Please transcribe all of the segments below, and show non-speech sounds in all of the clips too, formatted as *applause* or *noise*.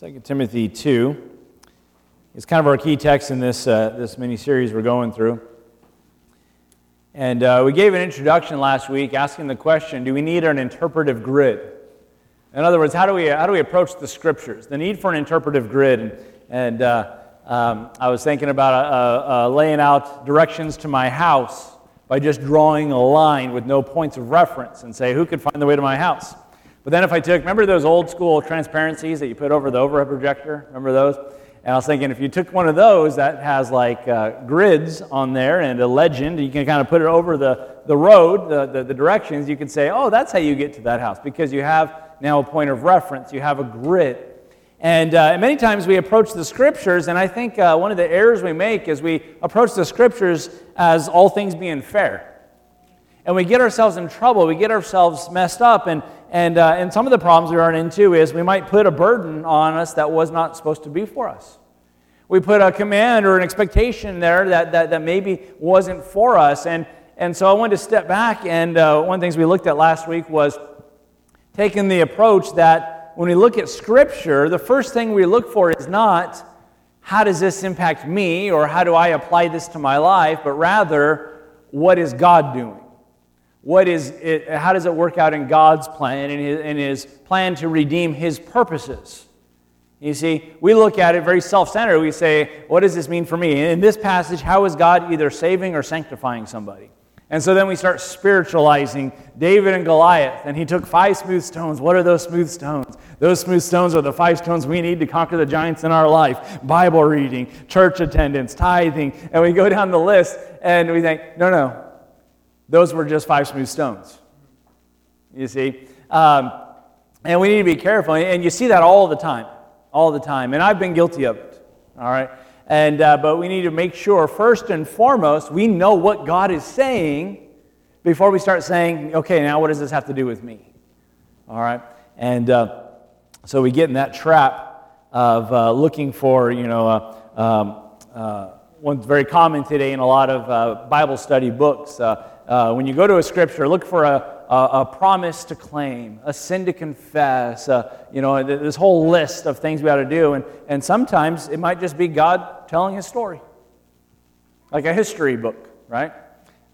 2 Timothy 2 is kind of our key text in this, uh, this mini series we're going through. And uh, we gave an introduction last week asking the question do we need an interpretive grid? In other words, how do we, how do we approach the scriptures? The need for an interpretive grid. And, and uh, um, I was thinking about uh, uh, laying out directions to my house by just drawing a line with no points of reference and say, who could find the way to my house? But then if I took, remember those old school transparencies that you put over the overhead projector? Remember those? And I was thinking if you took one of those that has like uh, grids on there and a legend, you can kind of put it over the, the road, the, the, the, directions, you could say, oh, that's how you get to that house because you have now a point of reference, you have a grid. And uh, many times we approach the scriptures, and I think uh, one of the errors we make is we approach the scriptures as all things being fair. And we get ourselves in trouble, we get ourselves messed up, and, and, uh, and some of the problems we run into is we might put a burden on us that was not supposed to be for us. We put a command or an expectation there that, that, that maybe wasn't for us. And, and so I wanted to step back, and uh, one of the things we looked at last week was taking the approach that when we look at Scripture, the first thing we look for is not how does this impact me or how do I apply this to my life, but rather what is God doing? What is it, how does it work out in God's plan and his, his plan to redeem his purposes? You see, we look at it very self centered. We say, what does this mean for me? in this passage, how is God either saving or sanctifying somebody? And so then we start spiritualizing David and Goliath. And he took five smooth stones. What are those smooth stones? Those smooth stones are the five stones we need to conquer the giants in our life Bible reading, church attendance, tithing. And we go down the list and we think, no, no, those were just five smooth stones. You see? Um, and we need to be careful. And you see that all the time. All the time. And I've been guilty of it. All right? And, uh, but we need to make sure, first and foremost, we know what God is saying before we start saying, okay, now what does this have to do with me? All right? And uh, so we get in that trap of uh, looking for, you know, uh, um, uh, one's very common today in a lot of uh, Bible study books. Uh, when you go to a scripture, look for a, a, a promise to claim, a sin to confess, uh, you know, this whole list of things we ought to do. And, and sometimes it might just be God telling his story, like a history book, right?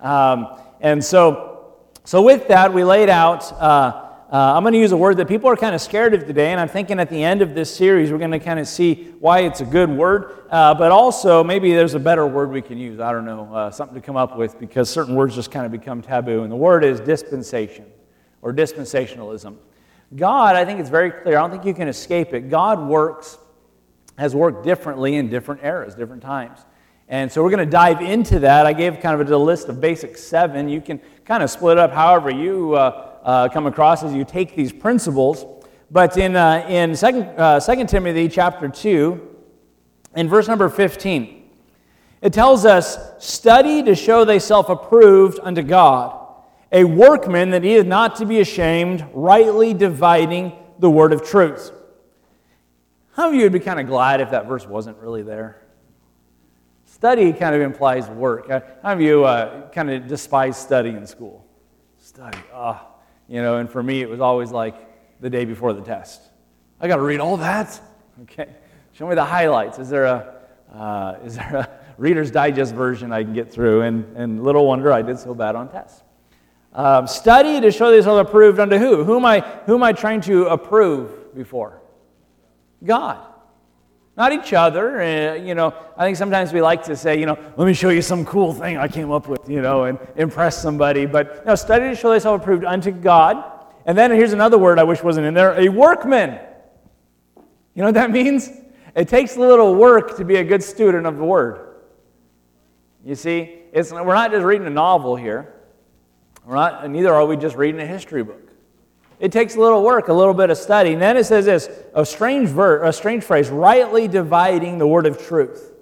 Um, and so, so with that, we laid out. Uh, uh, I'm going to use a word that people are kind of scared of today, and I'm thinking at the end of this series, we're going to kind of see why it's a good word, uh, but also maybe there's a better word we can use. I don't know, uh, something to come up with because certain words just kind of become taboo. And the word is dispensation or dispensationalism. God, I think it's very clear. I don't think you can escape it. God works, has worked differently in different eras, different times. And so we're going to dive into that. I gave kind of a list of basic seven. You can kind of split up however you uh, come across as you take these principles. But in, uh, in 2, uh, 2 Timothy chapter 2, in verse number 15, it tells us, Study to show thyself approved unto God, a workman that that is not to be ashamed, rightly dividing the word of truth. How of you would be kind of glad if that verse wasn't really there? Study kind of implies work. How of you uh, kind of despise study in school? Study, ah. Oh you know, and for me, it was always like the day before the test. I got to read all that? Okay. Show me the highlights. Is there a, uh, is there a Reader's Digest version I can get through? And, and little wonder I did so bad on tests. Um, study to show these yourself approved unto who? Who am, I, who am I trying to approve before? God. Not each other. Uh, you know, I think sometimes we like to say, you know, let me show you some cool thing I came up with, you know, and impress somebody. But no, study to show thyself approved unto God. And then here's another word I wish wasn't in there a workman. You know what that *laughs* means? It takes a little work to be a good student of the word. You see, it's, we're not just reading a novel here. We're not, neither are we just reading a history book. It takes a little work, a little bit of study. And then it says this a strange, ver- a strange phrase rightly dividing the word of truth.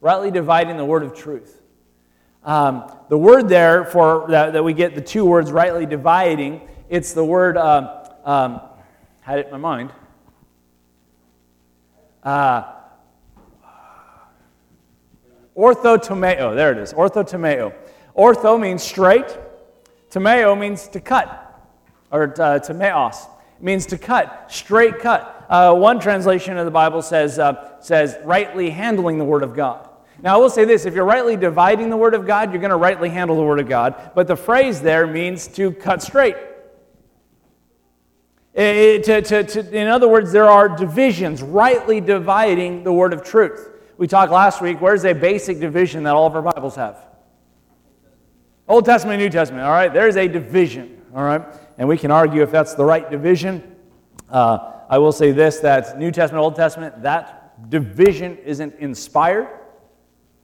Rightly dividing the word of truth. Um, the word there for that, that, we get the two words rightly dividing, it's the word, uh, um, had it in my mind. Uh, orthotomeo, there it is, orthotomeo. Ortho means straight, tomeo means to cut or uh, to meos. It means to cut, straight cut. uh, one translation of the Bible says, uh, says rightly handling the Word of God. Now, I will say this if you're rightly dividing the Word of God, you're going to rightly handle the Word of God. But the phrase there means to cut straight. It, to, to, to, in other words, there are divisions, rightly dividing the Word of truth. We talked last week, where's a basic division that all of our Bibles have? Old Testament, New Testament, all right? There's a division, all right? And we can argue if that's the right division. Uh, I will say this that New Testament, Old Testament, that division isn't inspired.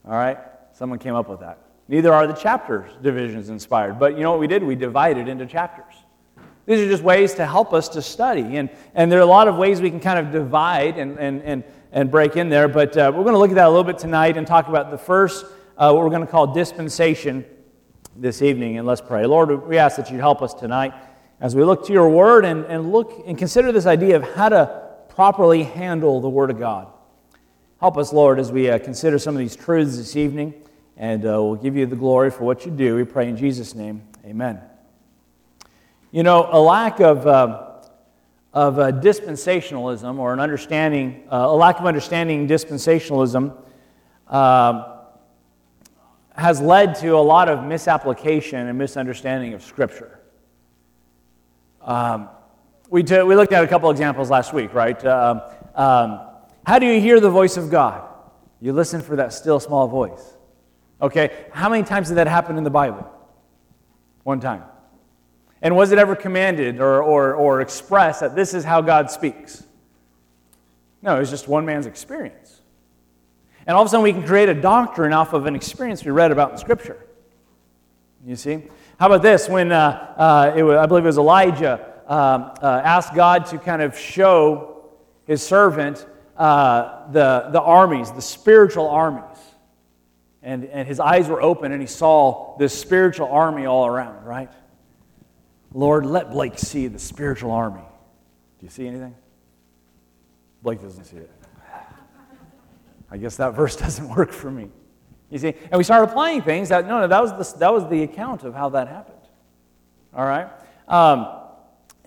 All right? Someone came up with that. Neither are the chapters divisions inspired. But you know what we did? We divided into chapters. These are just ways to help us to study. And, and there are a lot of ways we can kind of divide and, and, and, and break in there. But uh, we're going to look at that a little bit tonight and talk about the first, uh, what we're going to call dispensation this evening. And let's pray. Lord, we ask that you help us tonight as we look to your word and, and look and consider this idea of how to properly handle the word of God. Help us, Lord, as we uh, consider some of these truths this evening, and uh, we'll give you the glory for what you do. We pray in Jesus' name. Amen. You know, a lack of, uh, of uh, dispensationalism or an understanding, uh, a lack of understanding dispensationalism um, has led to a lot of misapplication and misunderstanding of Scripture. Um, we, t- we looked at a couple examples last week, right? Um, um how do you hear the voice of God? You listen for that still small voice. Okay, how many times did that happen in the Bible? One time. And was it ever commanded or, or, or expressed that this is how God speaks? No, it was just one man's experience. And all of a sudden, we can create a doctrine off of an experience we read about in Scripture. You see? How about this? When uh, uh, was, I believe it was Elijah um, uh, asked God to kind of show his servant uh, the, the armies, the spiritual armies. And, and his eyes were open and he saw this spiritual army all around, right? Lord, let Blake see the spiritual army. Do you see anything? Blake doesn't see it. I guess that *laughs* verse doesn't work for me. You see, and we start applying things that no, no, that was the, that was the account of how that happened. All right, um,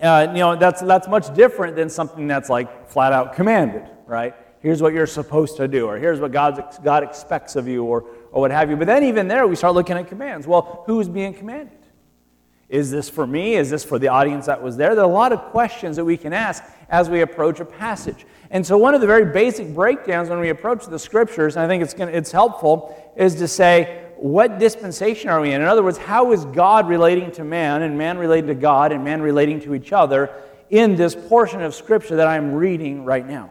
uh, you know that's that's much different than something that's like flat out commanded right? Here's what you're supposed to do, or here's what God, God expects of you, or, or what have you. But then, even there, we start looking at commands. Well, who's being commanded? Is this for me? Is this for the audience that was there? There are a lot of questions that we can ask as we approach a passage. And so, one of the very basic breakdowns when we approach the scriptures, and I think it's, gonna, it's helpful, is to say, what dispensation are we in? In other words, how is God relating to man, and man relating to God, and man relating to each other in this portion of scripture that I'm reading right now?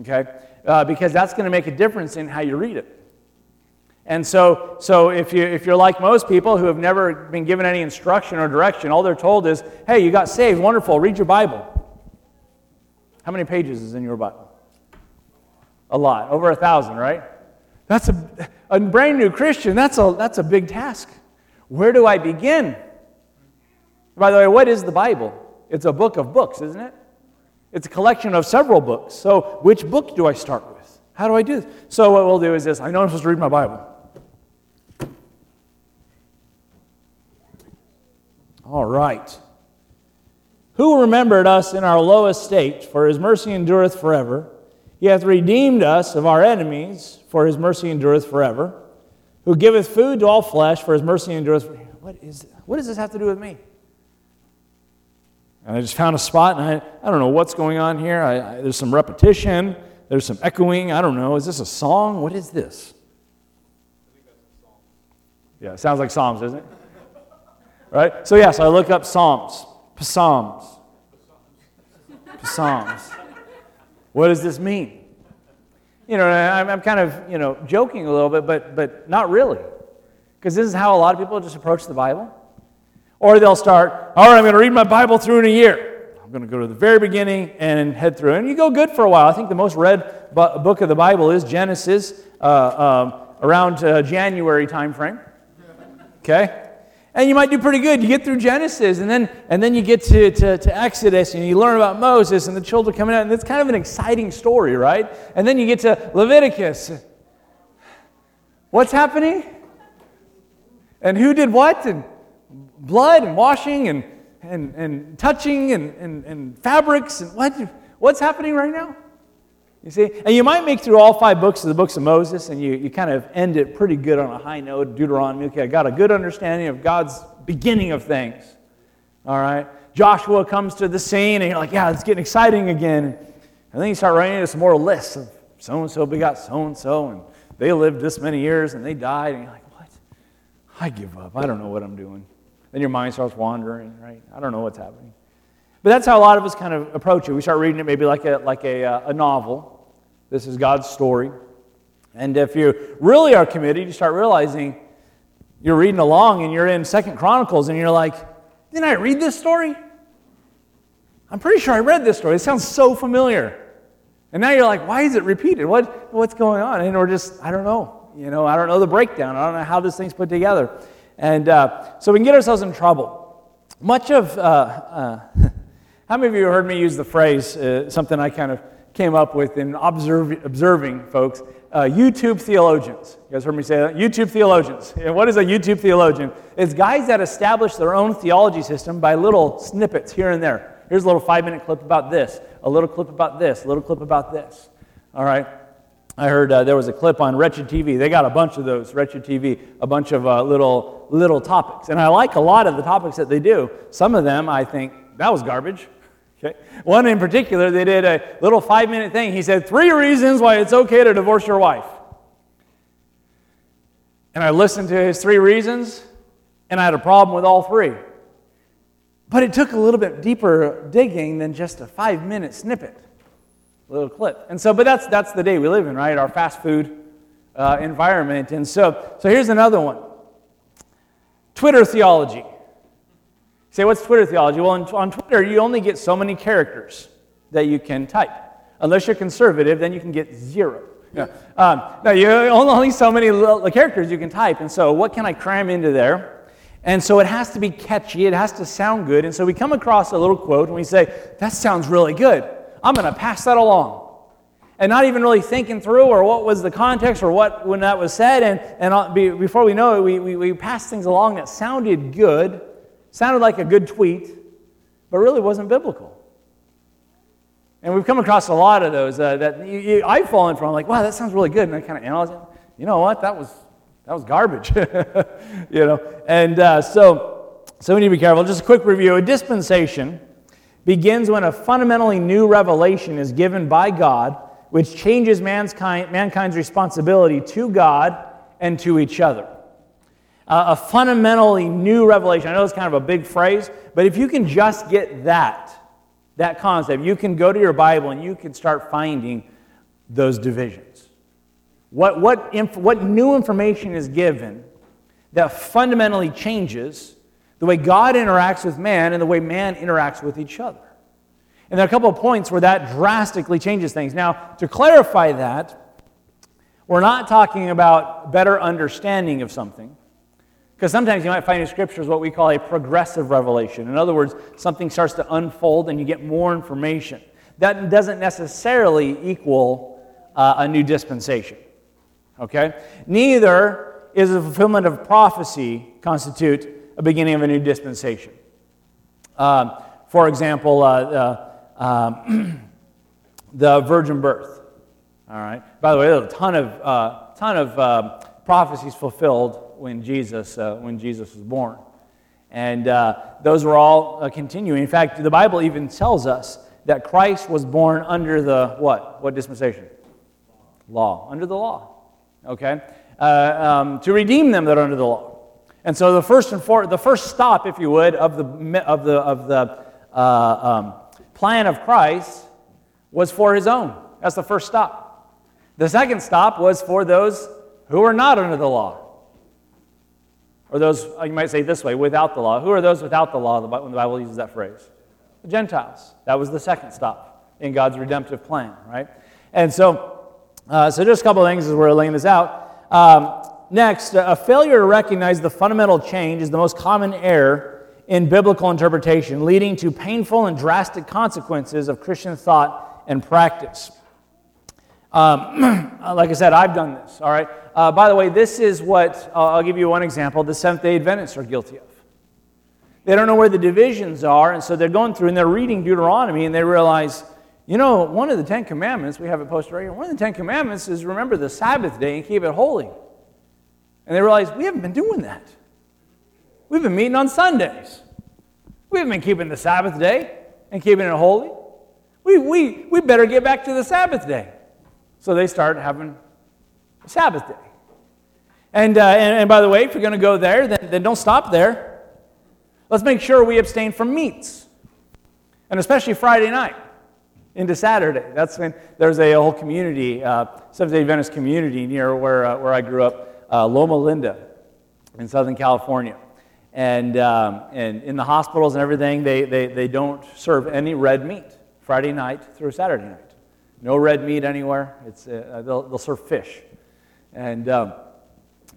okay? Uh, because that's going to make a difference in how you read it. And so, so if, you, if you're like most people who have never been given any instruction or direction, all they're told is, hey, you got saved, wonderful, read your Bible. How many pages is in your Bible? A lot, over a thousand, right? That's a, a brand new Christian, that's a, that's a big task. Where do I begin? By the way, what is the Bible? It's a book of books, isn't it? It's a collection of several books. So, which book do I start with? How do I do this? So, what we'll do is this I know I'm supposed to read my Bible. All right. Who remembered us in our low estate, for his mercy endureth forever? He hath redeemed us of our enemies, for his mercy endureth forever. Who giveth food to all flesh, for his mercy endureth forever. What, is, what does this have to do with me? And I just found a spot, and I, I don't know what's going on here. I, I, there's some repetition, there's some echoing. I don't know. Is this a song? What is this? Yeah, it sounds like Psalms, doesn't it? Right? So, yeah, so I look up Psalms, Psalms, Psalms. What does this mean? You know, I'm, I'm kind of, you know, joking a little bit, but, but not really. Because this is how a lot of people just approach the Bible. Or they'll start, all right, I'm going to read my Bible through in a year. I'm going to go to the very beginning and head through. And you go good for a while. I think the most read book of the Bible is Genesis uh, um, around uh, January time frame. Okay? And you might do pretty good. You get through Genesis, and then, and then you get to, to, to, Exodus, and you learn about Moses and the children coming out, and it's kind of an exciting story, right? And then you get to Leviticus. What's happening? And who did what? And blood and washing and, and, and touching and, and, and fabrics and what? What's happening right now? You see? And you might make through all five books of the books of Moses and you, you kind of end it pretty good on a high note, Deuteronomy. Okay, I got a good understanding of God's beginning of things. All right? Joshua comes to the scene and you're like, yeah, it's getting exciting again. And then you start writing some more lists of so and so begot so and so, and they lived this many years and they died. And you're like, what? I give up. I don't know what I'm doing. Then your mind starts wandering, right? I don't know what's happening. But that's how a lot of us kind of approach it. We start reading it maybe like a, like a, uh, a novel. This is God's story. And if you really are committed, you start realizing you're reading along and you're in Second Chronicles and you're like, didn't I read this story? I'm pretty sure I read this story. It sounds so familiar. And now you're like, why is it repeated? What, what's going on? And we're just, I don't know. You know, I don't know the breakdown. I don't know how this thing's put together. And uh, so we can get ourselves in trouble. Much of, uh, uh, *laughs* how many of you heard me use the phrase, uh, something I kind of came up with in observe, observing folks? Uh, YouTube theologians. You guys heard me say that? YouTube theologians. And what is a YouTube theologian? It's guys that establish their own theology system by little snippets here and there. Here's a little five minute clip about this, a little clip about this, a little clip about this. All right? I heard uh, there was a clip on Wretched TV. They got a bunch of those, Wretched TV, a bunch of uh, little, little topics. And I like a lot of the topics that they do. Some of them, I think, that was garbage. Okay. One in particular, they did a little five minute thing. He said, Three reasons why it's okay to divorce your wife. And I listened to his three reasons, and I had a problem with all three. But it took a little bit deeper digging than just a five minute snippet, little clip. And so, but that's, that's the day we live in, right? Our fast food uh, environment. And so, so here's another one Twitter theology say, what's Twitter theology? Well, on, Twitter, you only get so many characters that you can type. Unless you're conservative, then you can get zero. Yeah. Um, now, you only so many characters you can type. And so, what can I cram into there? And so, it has to be catchy, it has to sound good. And so, we come across a little quote and we say, That sounds really good. I'm going to pass that along. And not even really thinking through or what was the context or what when that was said. And, and before we know it, we, we, we pass things along that sounded good Sounded like a good tweet, but really wasn't biblical. And we've come across a lot of those uh, that you, you, I've fallen for. I'm like, wow, that sounds really good. And I kind of analyze it. You know what? That was, that was garbage. *laughs* you know? And uh, so, so we need to be careful. Just a quick review. A dispensation begins when a fundamentally new revelation is given by God, which changes mankind, mankind's responsibility to God and to each other a fundamentally new revelation. I know it's kind of a big phrase, but if you can just get that, that concept, you can go to your Bible and you can start finding those divisions. What, what, inf- what new information is given that fundamentally changes the way God interacts with man and the way man interacts with each other? And there are a couple of points where that drastically changes things. Now, to clarify that, we're not talking about better understanding of something. Because sometimes you might find in scriptures what we call a progressive revelation. In other words, something starts to unfold and you get more information. That doesn't necessarily equal uh, a new dispensation. Okay? Neither is the fulfillment of prophecy constitute a beginning of a new dispensation. Um, for example, uh, uh, um, *clears throat* the virgin birth. All right. By the way, there's a ton of, uh, ton of uh, prophecies fulfilled when Jesus, uh, when Jesus was born. And uh, those were all uh, continuing. In fact, the Bible even tells us that Christ was born under the what? What dispensation? Law. Under the law. Okay? Um, to redeem them that are under the law. And so the first and for, the first stop, if you would, of the, of the, of the uh, um, plan of Christ was for his own. That's the first stop. The second stop was for those who are not under the law. Or those, uh, you might say this way, without the law. Who are those without the law when the Bible uses that phrase? The Gentiles. That was the second stop in God's redemptive plan, right? And so, uh, so just a couple of things as we're laying this out. Um, next, a failure to recognize the fundamental change is the most common error in biblical interpretation, leading to painful and drastic consequences of Christian thought and practice. Um, *clears throat* like I said, I've done this, all right? Uh, by the way, this is what, uh, I'll give you one example, the Seventh day Adventists are guilty of. They don't know where the divisions are, and so they're going through and they're reading Deuteronomy and they realize, You know, one of the Ten Commandments, we have it posted right here, one of the Ten Commandments is remember the Sabbath day and keep it holy. And they realize, we haven't been doing that. We've been meeting on Sundays. We haven't been keeping the Sabbath day and keeping it holy. We, we, we better get back to the Sabbath day. So they start having Sabbath day. And, uh, and, and, by the way, if you're going to go there, then, then don't stop there. Let's make sure we abstain from meats, and especially Friday night into Saturday. That's when there's a whole community, uh, Seventh day Adventist community near where, uh, where I grew up, uh, Loma Linda in Southern California. And, um, and in the hospitals and everything, they, they, they don't serve any red meat Friday night through Saturday night. No red meat anywhere. It's, uh, they'll, they'll serve fish. And um,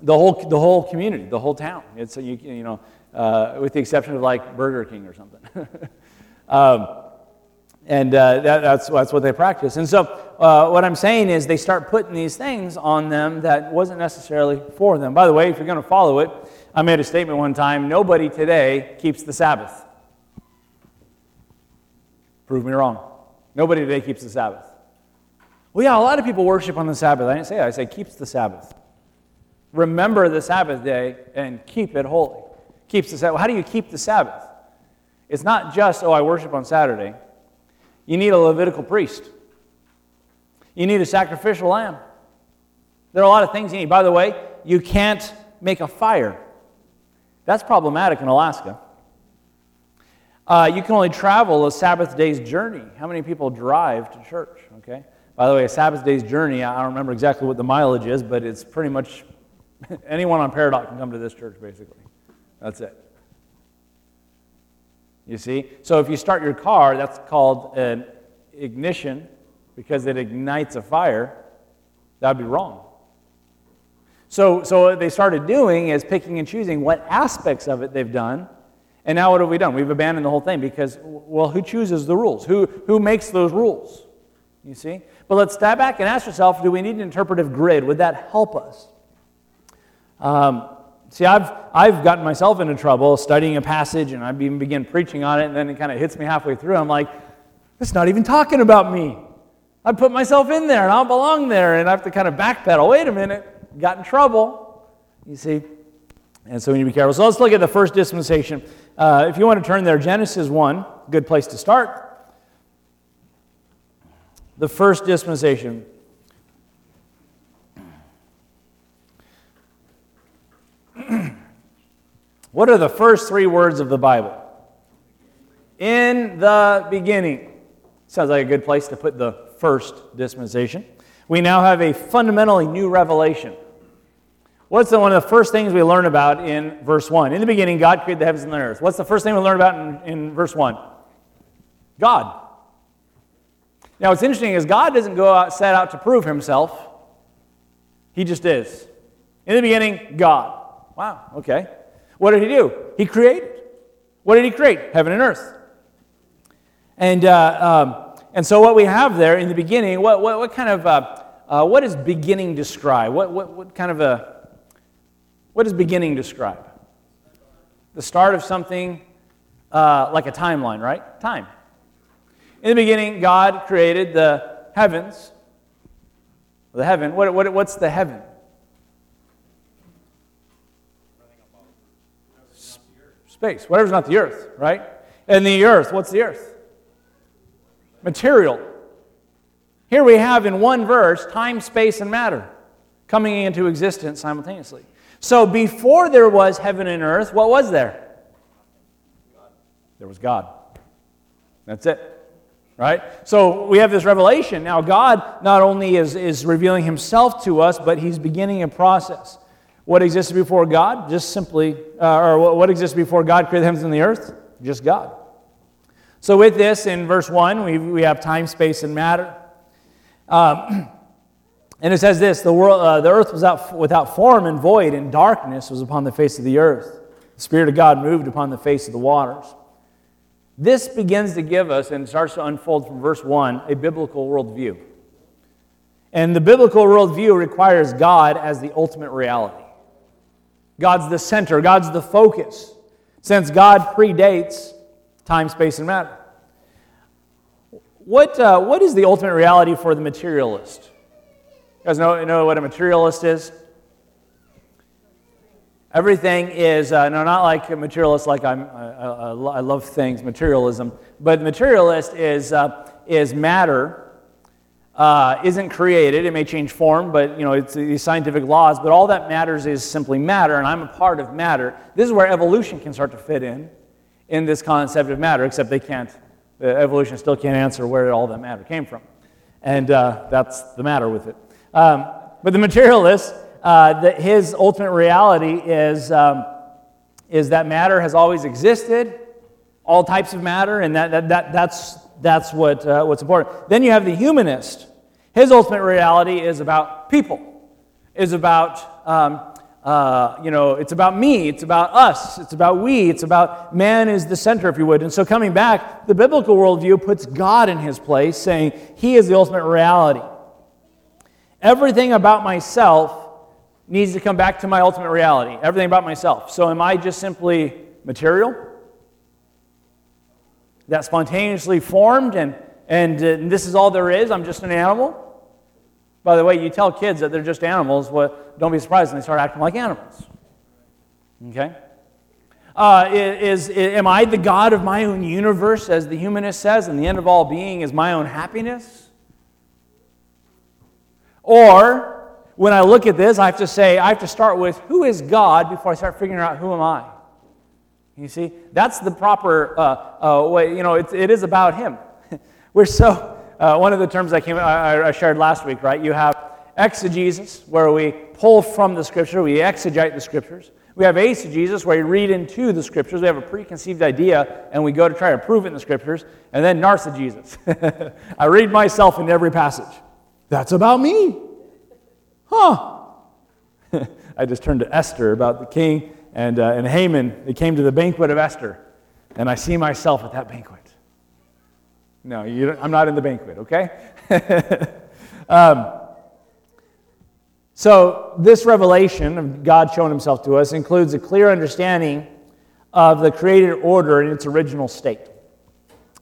the, whole, the whole community, the whole town, it's, you, you know, uh, with the exception of like Burger King or something. *laughs* um, and uh, that, that's, that's what they practice. And so, uh, what I'm saying is, they start putting these things on them that wasn't necessarily for them. By the way, if you're going to follow it, I made a statement one time nobody today keeps the Sabbath. Prove me wrong. Nobody today keeps the Sabbath. Well, yeah, a lot of people worship on the Sabbath. I didn't say that. I said keeps the Sabbath. Remember the Sabbath day and keep it holy. Keeps the Sabbath. How do you keep the Sabbath? It's not just, oh, I worship on Saturday. You need a Levitical priest. You need a sacrificial lamb. There are a lot of things you need. By the way, you can't make a fire. That's problematic in Alaska. Uh, you can only travel a Sabbath day's journey. How many people drive to church? Okay. By the way, a Sabbath day's journey, I don't remember exactly what the mileage is, but it's pretty much *laughs* anyone on Peridot can come to this church, basically. That's it. You see? So if you start your car, that's called an ignition because it ignites a fire. That'd be wrong. So, so what they started doing is picking and choosing what aspects of it they've done. And now what have we done? We've abandoned the whole thing because, well, who chooses the rules? Who, who makes those rules? You see? But let's step back and ask ourselves do we need an interpretive grid? Would that help us? Um, See, I've, I've gotten myself into trouble studying a passage and I even begin preaching on it, and then it kind of hits me halfway through. I'm like, it's not even talking about me. I put myself in there and I don't belong there, and I have to kind of backpedal. Wait a minute, got in trouble. You see? And so we need to be careful. So let's look at the first dispensation. Uh, if you want to turn there, Genesis 1, good place to start. The first dispensation. *clears throat* what are the first three words of the Bible? In the beginning. Sounds like a good place to put the first dispensation. We now have a fundamentally new revelation. What's the, one of the first things we learn about in verse 1? In the beginning, God created the heavens and the earth. What's the first thing we learn about in, in verse 1? God. Now, what's interesting is God doesn't go out, set out to prove himself, He just is. In the beginning, God. Wow, okay. What did he do? He created. What did he create? Heaven and earth. And, uh, um, and so, what we have there in the beginning, what, what, what kind of, uh, uh, what does beginning describe? What, what, what kind of a, what does beginning describe? The start of something uh, like a timeline, right? Time. In the beginning, God created the heavens. The heaven, what, what, what's the heaven? Space. Whatever's not the earth, right? And the earth, what's the earth? Material. Here we have in one verse time, space, and matter coming into existence simultaneously. So before there was heaven and earth, what was there? There was God. That's it. Right? So we have this revelation. Now, God not only is, is revealing himself to us, but he's beginning a process. What existed before God? Just simply, uh, or what existed before God created the heavens and the earth? Just God. So, with this, in verse 1, we, we have time, space, and matter. Um, *clears throat* and it says this the, world, uh, the earth was out, without form and void, and darkness was upon the face of the earth. The Spirit of God moved upon the face of the waters. This begins to give us, and starts to unfold from verse 1, a biblical worldview. And the biblical worldview requires God as the ultimate reality. God's the center, God's the focus, since God predates time, space, and matter. what, uh, what is the ultimate reality for the materialist? You guys know, know what a materialist is? Everything is, uh, no, not like materialist, like I'm, I, I, I love things, materialism, but materialist is, uh, is matter, uh, isn't created. It may change form, but you know, it's these scientific laws, but all that matters is simply matter, and I'm a part of matter. This is where evolution can start to fit in, in this concept of matter, except they can't, the evolution still can't answer where all that matter came from. And uh, that's the matter with it. Um, but the materialist, uh, that his ultimate reality is, um, is that matter has always existed, all types of matter, and that, that, that, that's, that's what, uh, what's important. Then you have the humanist. His ultimate reality is about people, is about, um, uh, you know, it's about me, it's about us, it's about we, it's about man is the center, if you would. And so coming back, the biblical worldview puts God in his place, saying he is the ultimate reality. Everything about myself needs to come back to my ultimate reality, everything about myself. So, am I just simply material? That spontaneously formed and, and, uh, and this is all there is? I'm just an animal? By the way, you tell kids that they're just animals, well, don't be surprised when they start acting like animals. Okay? Uh, is, is, am I the God of my own universe, as the humanist says, and the end of all being is my own happiness? Or when I look at this, I have to say, I have to start with who is God before I start figuring out who am I. You see, that's the proper uh, uh, way. You know, it, it is about Him. *laughs* We're so. Uh, one of the terms I came I, I shared last week, right? You have exegesis, where we pull from the Scripture, we exegete the Scriptures. We have eisegesis, where we read into the Scriptures. We have a preconceived idea, and we go to try to prove it in the Scriptures. And then narcigesis. *laughs* I read myself in every passage. That's about me huh. *laughs* I just turned to Esther about the king and, uh, and Haman. They came to the banquet of Esther, and I see myself at that banquet. No, I'm not in the banquet, okay? *laughs* um, so, this revelation of God showing himself to us includes a clear understanding of the created order in its original state.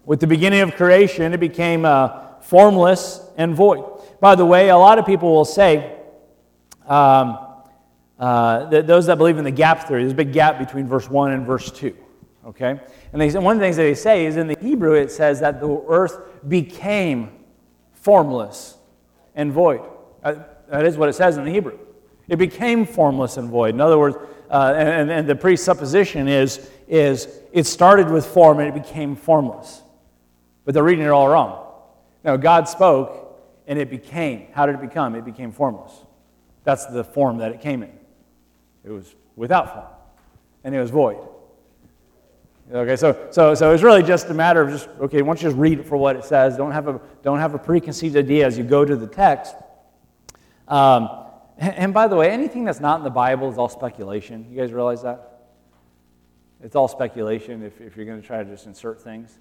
With the beginning of creation, it became uh, formless and void. By the way, a lot of people will say, um, uh, those that believe in the gap theory, there's a big gap between verse 1 and verse 2. Okay? And they, one of the things that they say is in the Hebrew, it says that the earth became formless and void. Uh, that is what it says in the Hebrew. It became formless and void. In other words, uh, and, and the presupposition is, is it started with form and it became formless. But they're reading it all wrong. Now, God spoke and it became. How did it become? It became formless. That's the form that it came in. It was without form, and it was void. Okay, so, so, so it's really just a matter of just, okay, once you just read it for what it says, don't have a, don't have a preconceived idea as you go to the text. Um, and, and by the way, anything that's not in the Bible is all speculation. You guys realize that? It's all speculation if, if you're going to try to just insert things.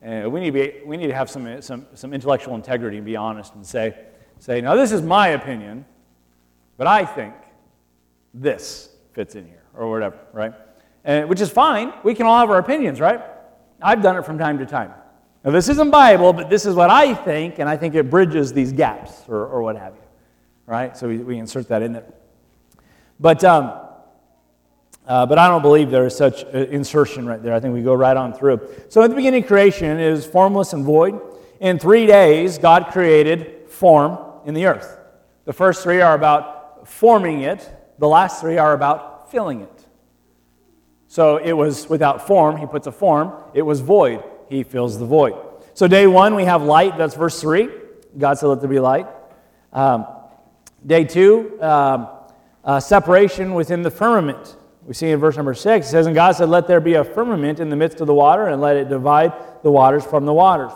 And we need to, be, we need to have some, some, some intellectual integrity and be honest and say, say, now this is my opinion, but I think this fits in here, or whatever, right? And, which is fine. We can all have our opinions, right? I've done it from time to time. Now, this isn't Bible, but this is what I think, and I think it bridges these gaps, or, or what have you, right? So we, we insert that in there. But, um, uh, but I don't believe there is such insertion right there. I think we go right on through. So at the beginning, creation is formless and void. In three days, God created form in the earth. The first three are about forming it. The last three are about filling it. So it was without form, he puts a form. It was void, he fills the void. So day one, we have light, that's verse 3. God said, Let there be light. Um, day two, um, uh, separation within the firmament. We see in verse number 6, it says, And God said, Let there be a firmament in the midst of the water, and let it divide the waters from the waters.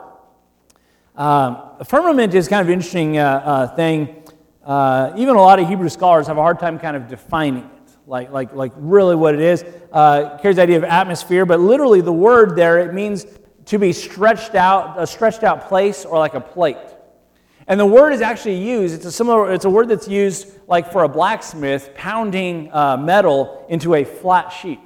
Um, a firmament is kind of an interesting uh, uh, thing uh, even a lot of Hebrew scholars have a hard time kind of defining it, like, like, like really what it is. Uh, carries the idea of atmosphere, but literally the word there, it means to be stretched out, a stretched out place or like a plate. And the word is actually used, it's a similar, it's a word that's used like for a blacksmith pounding uh, metal into a flat sheet.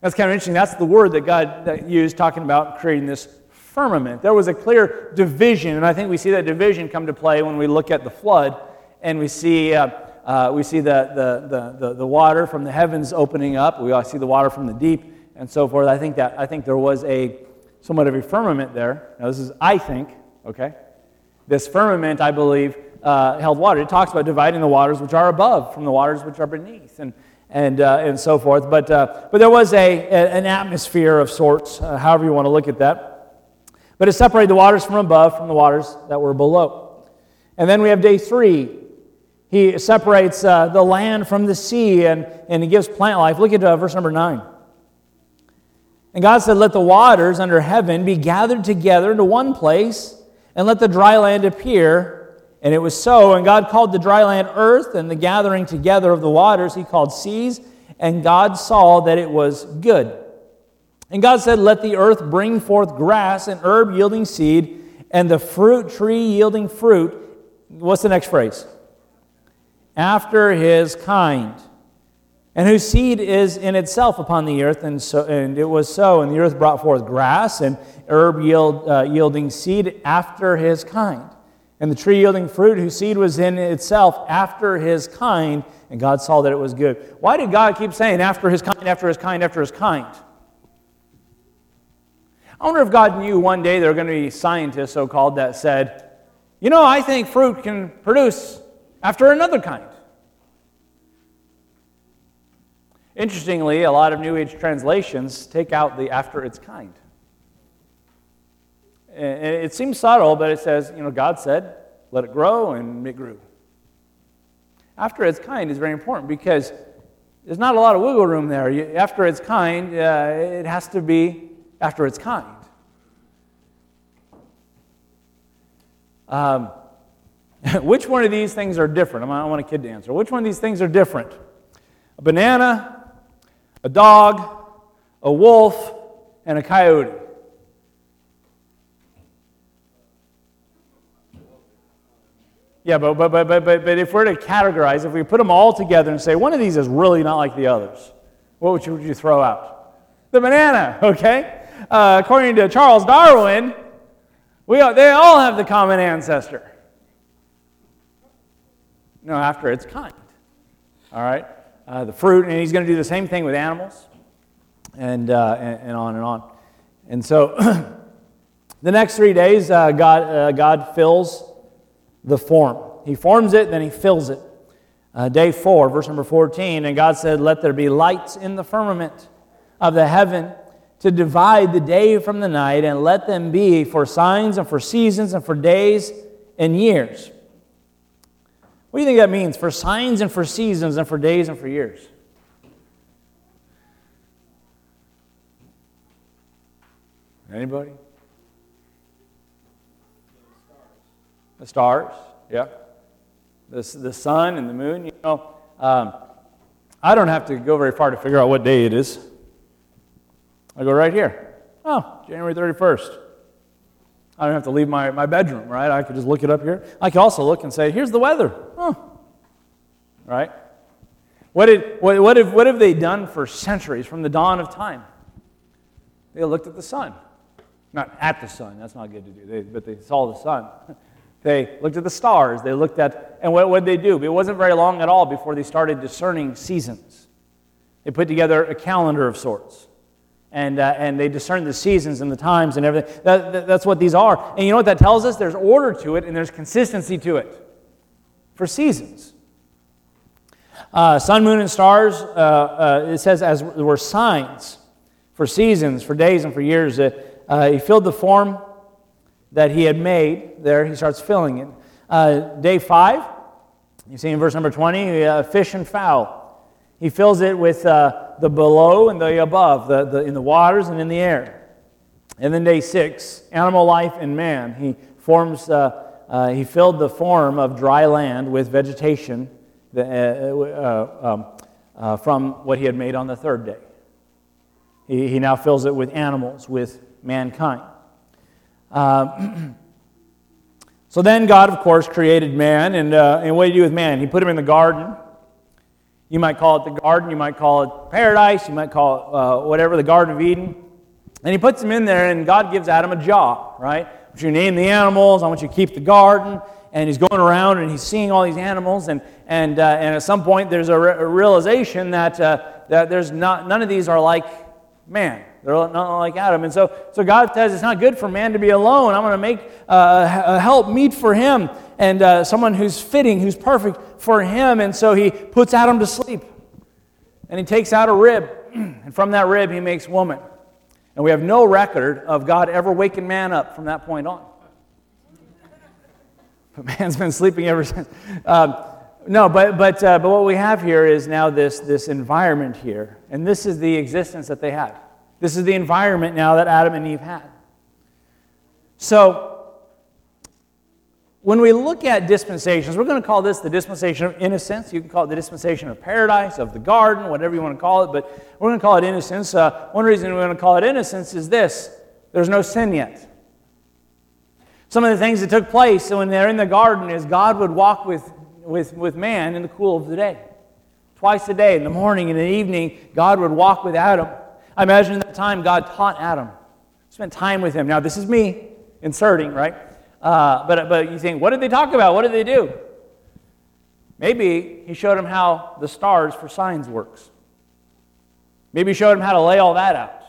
That's kind of interesting. That's the word that God used talking about creating this firmament. There was a clear division, and I think we see that division come to play when we look at the flood and we see, uh, uh, we see the, the, the, the, water from the heavens opening up. We see the water from the deep and so forth. I think, that, I think there was a somewhat of a firmament there. Now, this is, I think, okay? This firmament, I believe, uh, held water. It talks about dividing the waters which are above from the waters which are beneath. And and, uh, and so forth. But, uh, but there was a, an atmosphere of sorts, uh, however you want to look at that. But it separated the waters from above from the waters that were below. And then we have day three. He separates uh, the land from the sea and, and he gives plant life. Look at uh, verse number nine. And God said, Let the waters under heaven be gathered together into one place, and let the dry land appear. And it was so. And God called the dry land earth, and the gathering together of the waters he called seas. And God saw that it was good. And God said, Let the earth bring forth grass and herb yielding seed, and the fruit tree yielding fruit. What's the next phrase? After his kind. And whose seed is in itself upon the earth, and, so, and it was so. And the earth brought forth grass and herb yield, uh, yielding seed after his kind. And the tree yielding fruit, whose seed was in itself after his kind. And God saw that it was good. Why did God keep saying after his kind, after his kind, after his kind? I wonder if God knew one day there were going to be scientists, so called, that said, you know, I think fruit can produce after another kind. Interestingly, a lot of New Age translations take out the after its kind. And it seems subtle, but it says, you know, God said, let it grow, and it grew. After its kind is very important because there's not a lot of wiggle room there. After its kind, uh, it has to be after its kind. Um, *laughs* which one of these things are different? I want a kid to answer. Which one of these things are different? A banana, a dog, a wolf, and a coyote. Yeah, but, but, but, but, but if we're to categorize, if we put them all together and say one of these is really not like the others, what would you, would you throw out? The banana, *laughs* okay? Uh, according to Charles Darwin, we they all have the common ancestor. No, after its kind. All right? Uh, the fruit, and he's going to do the same thing with animals, and, uh, and, and, on and on. And so, *clears throat* the next three days, uh, God, uh, God fills the form. He forms it, then he fills it. Uh, day four, verse number 14, and God said, Let there be lights in the firmament of the heaven to divide the day from the night, and let them be for signs and for seasons and for days and years. What do you think that means? For signs and for seasons and for days and for years? Anybody? The stars, yeah. The, the sun and the moon. You know, um, I don't have to go very far to figure out what day it is. I go right here. Oh, January 31st. I don't have to leave my, my bedroom, right? I could just look it up here. I could also look and say, here's the weather. Oh. Right? What, did, what, what, have, what have they done for centuries from the dawn of time? They looked at the sun. Not at the sun, that's not good to do, they, but they saw the sun. *laughs* They looked at the stars. They looked at, and what did they do? It wasn't very long at all before they started discerning seasons. They put together a calendar of sorts and, uh, and they discern the seasons and the times and everything. That, that, that's what these are. And you know what that tells us? There's order to it and there's consistency to it for seasons. Uh, sun, moon, and stars, uh, uh it says, as were signs for seasons, for days, and for years. Uh, he filled the form that he had made. There, he starts filling it. Uh, day five, you see in verse number 20, fish and fowl. He fills it with uh, the below and the above, the, the, in the waters and in the air. And then day six, animal life and man. He forms, uh, uh, he filled the form of dry land with vegetation uh, uh, um, uh, from what he had made on the third day. He, he now fills it with animals, with mankind. Um, *clears throat* so then God, of course, created man, and, and what did he do with man? He put him in the garden you might call it the garden, you might call it paradise, you might call it uh, whatever, the Garden of Eden. And he puts him in there, and God gives Adam a job, right? I want you to name the animals, I want you to keep the garden. And he's going around and he's seeing all these animals, and, and, uh, and at some point there's a, re- a realization that, uh, that there's not, none of these are like man. They're not like Adam. And so, so God says it's not good for man to be alone. I'm going to make uh, a help meet for him and uh, someone who's fitting, who's perfect for him. And so he puts Adam to sleep. And he takes out a rib. *clears throat* And from that rib, he makes woman. And we have no record of God ever waking man up from that point on. *laughs* But man's been sleeping ever since. *laughs* Um, no, but, but, uh, but what we have here is now this, this environment here. And this is the existence that they had. This is the environment now that Adam and Eve had. So, when we look at dispensations, we're going to call this the dispensation of innocence. You can call it the dispensation of paradise, of the garden, whatever you want to call it, but we're going to call it innocence. Uh, one reason we're going to call it innocence is this there's no sin yet. Some of the things that took place when they're in the garden is God would walk with, with, with man in the cool of the day. Twice a day, in the morning and in the evening, God would walk with Adam. I imagine at that time God taught Adam, spent time with him. Now, this is me inserting, right? Uh, but, but you think, what did they talk about? What did they do? Maybe he showed him how the stars for signs works. Maybe he showed him how to lay all that out.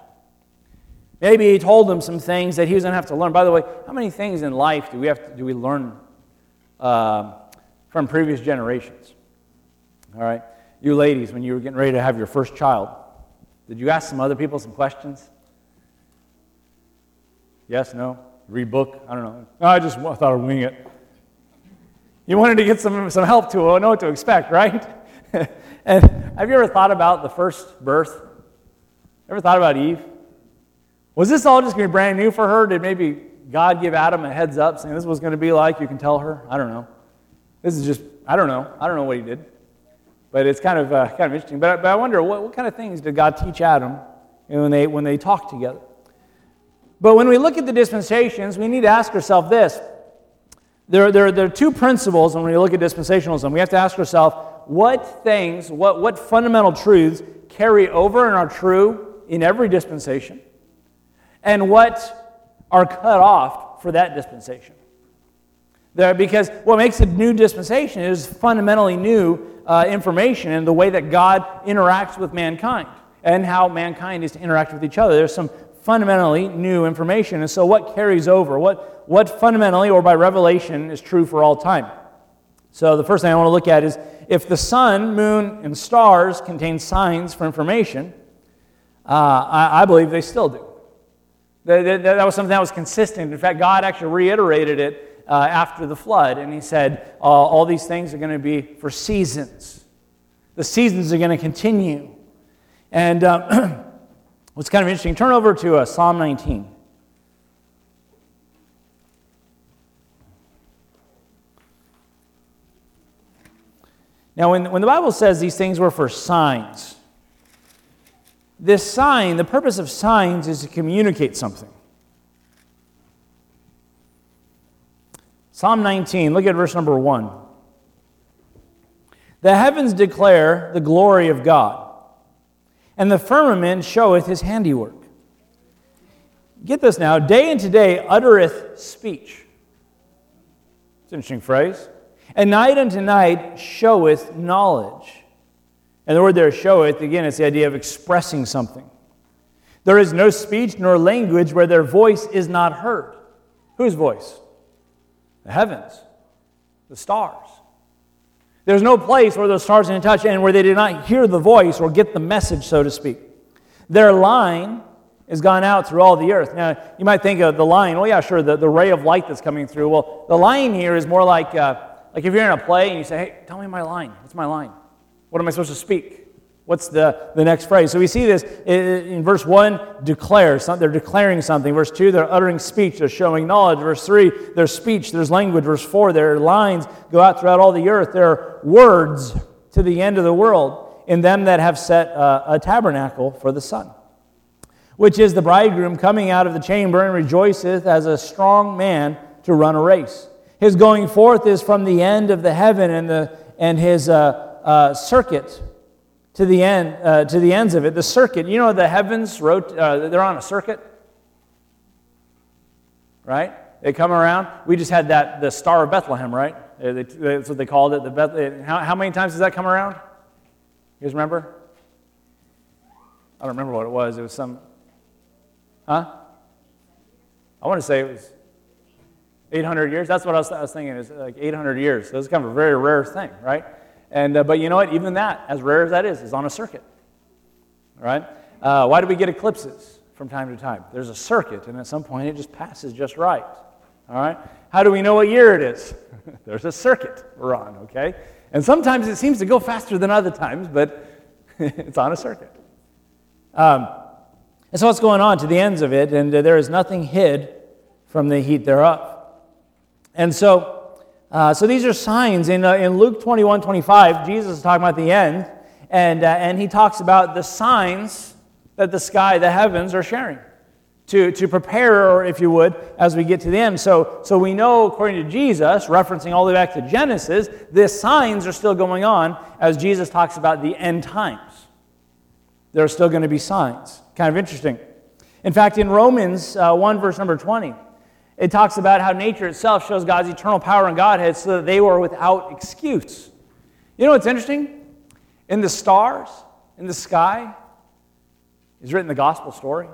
Maybe he told him some things that he was going to have to learn. By the way, how many things in life do we have to, do we learn uh, from previous generations? All right, you ladies, when you were getting ready to have your first child, did you ask some other people some questions? Yes, no? Read book? I don't know. No, I just thought I'd wing it. You wanted to get some, some help to uh, know what to expect, right? *laughs* and have you ever thought about the first birth? Ever thought about Eve? Was this all just going to be brand new for her? Did maybe God give Adam a heads up saying this was going to be like? You can tell her? I don't know. This is just, I don't know. I don't know what he did. But it's kind of, uh, kind of interesting. But, but I wonder, what, what kind of things did God teach Adam when they, when they talked together? But when we look at the dispensations, we need to ask ourselves this. There, there, there are two principles when we look at dispensationalism. We have to ask ourselves what things, what, what fundamental truths carry over and are true in every dispensation, and what are cut off for that dispensation. There, because what makes a new dispensation is fundamentally new uh, information and the way that God interacts with mankind and how mankind is to interact with each other. There's some fundamentally new information. And so, what carries over? What, what fundamentally or by revelation is true for all time? So, the first thing I want to look at is if the sun, moon, and stars contain signs for information, uh, I, I, believe they still do. That, that, that, was something that was consistent. In fact, God actually reiterated it uh, after the flood, and he said, uh, All these things are going to be for seasons. The seasons are going to continue. And uh, *clears throat* what's kind of interesting, turn over to uh, Psalm 19. Now, when, when the Bible says these things were for signs, this sign, the purpose of signs is to communicate something. Psalm 19, look at verse number 1. The heavens declare the glory of God, and the firmament showeth his handiwork. Get this now day unto day uttereth speech. It's an interesting phrase. And night unto night showeth knowledge. And the word there, showeth, again, it's the idea of expressing something. There is no speech nor language where their voice is not heard. Whose voice? The heavens, the stars. There's no place where those stars didn't touch and where they did not hear the voice or get the message, so to speak. Their line has gone out through all the earth. Now, you might think of the line, oh, yeah, sure, the, the ray of light that's coming through. Well, the line here is more like, uh, like if you're in a play and you say, hey, tell me my line. What's my line? What am I supposed to speak? What's the, the next phrase? So we see this in verse 1 declares. They're declaring something. Verse 2, they're uttering speech. They're showing knowledge. Verse 3, there's speech. There's language. Verse 4, their lines go out throughout all the earth. There are words to the end of the world in them that have set a, a tabernacle for the sun, which is the bridegroom coming out of the chamber and rejoiceth as a strong man to run a race. His going forth is from the end of the heaven and, the, and his uh, uh, circuit to the end, uh, to the ends of it. The circuit, you know, the heavens wrote, uh, they're on a circuit. right? They come around. We just had that, the Star of Bethlehem, right? That's what they called it. The Beth, how, how many times does that come around? You guys remember? I don't remember what it was. It was some, huh? I want to say it was 800 years. That's what I was, I was thinking. Is like 800 years. It's kind of a very rare thing, right? And uh, but you know what? Even that, as rare as that is, is on a circuit. Right? Uh, why do we get eclipses from time to time? There's a circuit, and at some point it just passes just right. All right? How do we know what year it is? *laughs* There's a circuit we're on, okay? And sometimes it seems to go faster than other times, but *laughs* it's on a circuit. Um, and so what's going on to the ends of it, and uh, there is nothing hid from the heat thereof. And so, uh, so these are signs. In, uh, in Luke 21 25, Jesus is talking about the end, and, uh, and he talks about the signs that the sky, the heavens, are sharing to, to prepare, or if you would, as we get to the end. So, so we know, according to Jesus, referencing all the way back to Genesis, the signs are still going on as Jesus talks about the end times. There are still going to be signs. Kind of interesting. In fact, in Romans uh, 1, verse number 20, it talks about how nature itself shows God's eternal power and Godhead so that they were without excuse. You know what's interesting? In the stars, in the sky, is written the gospel story.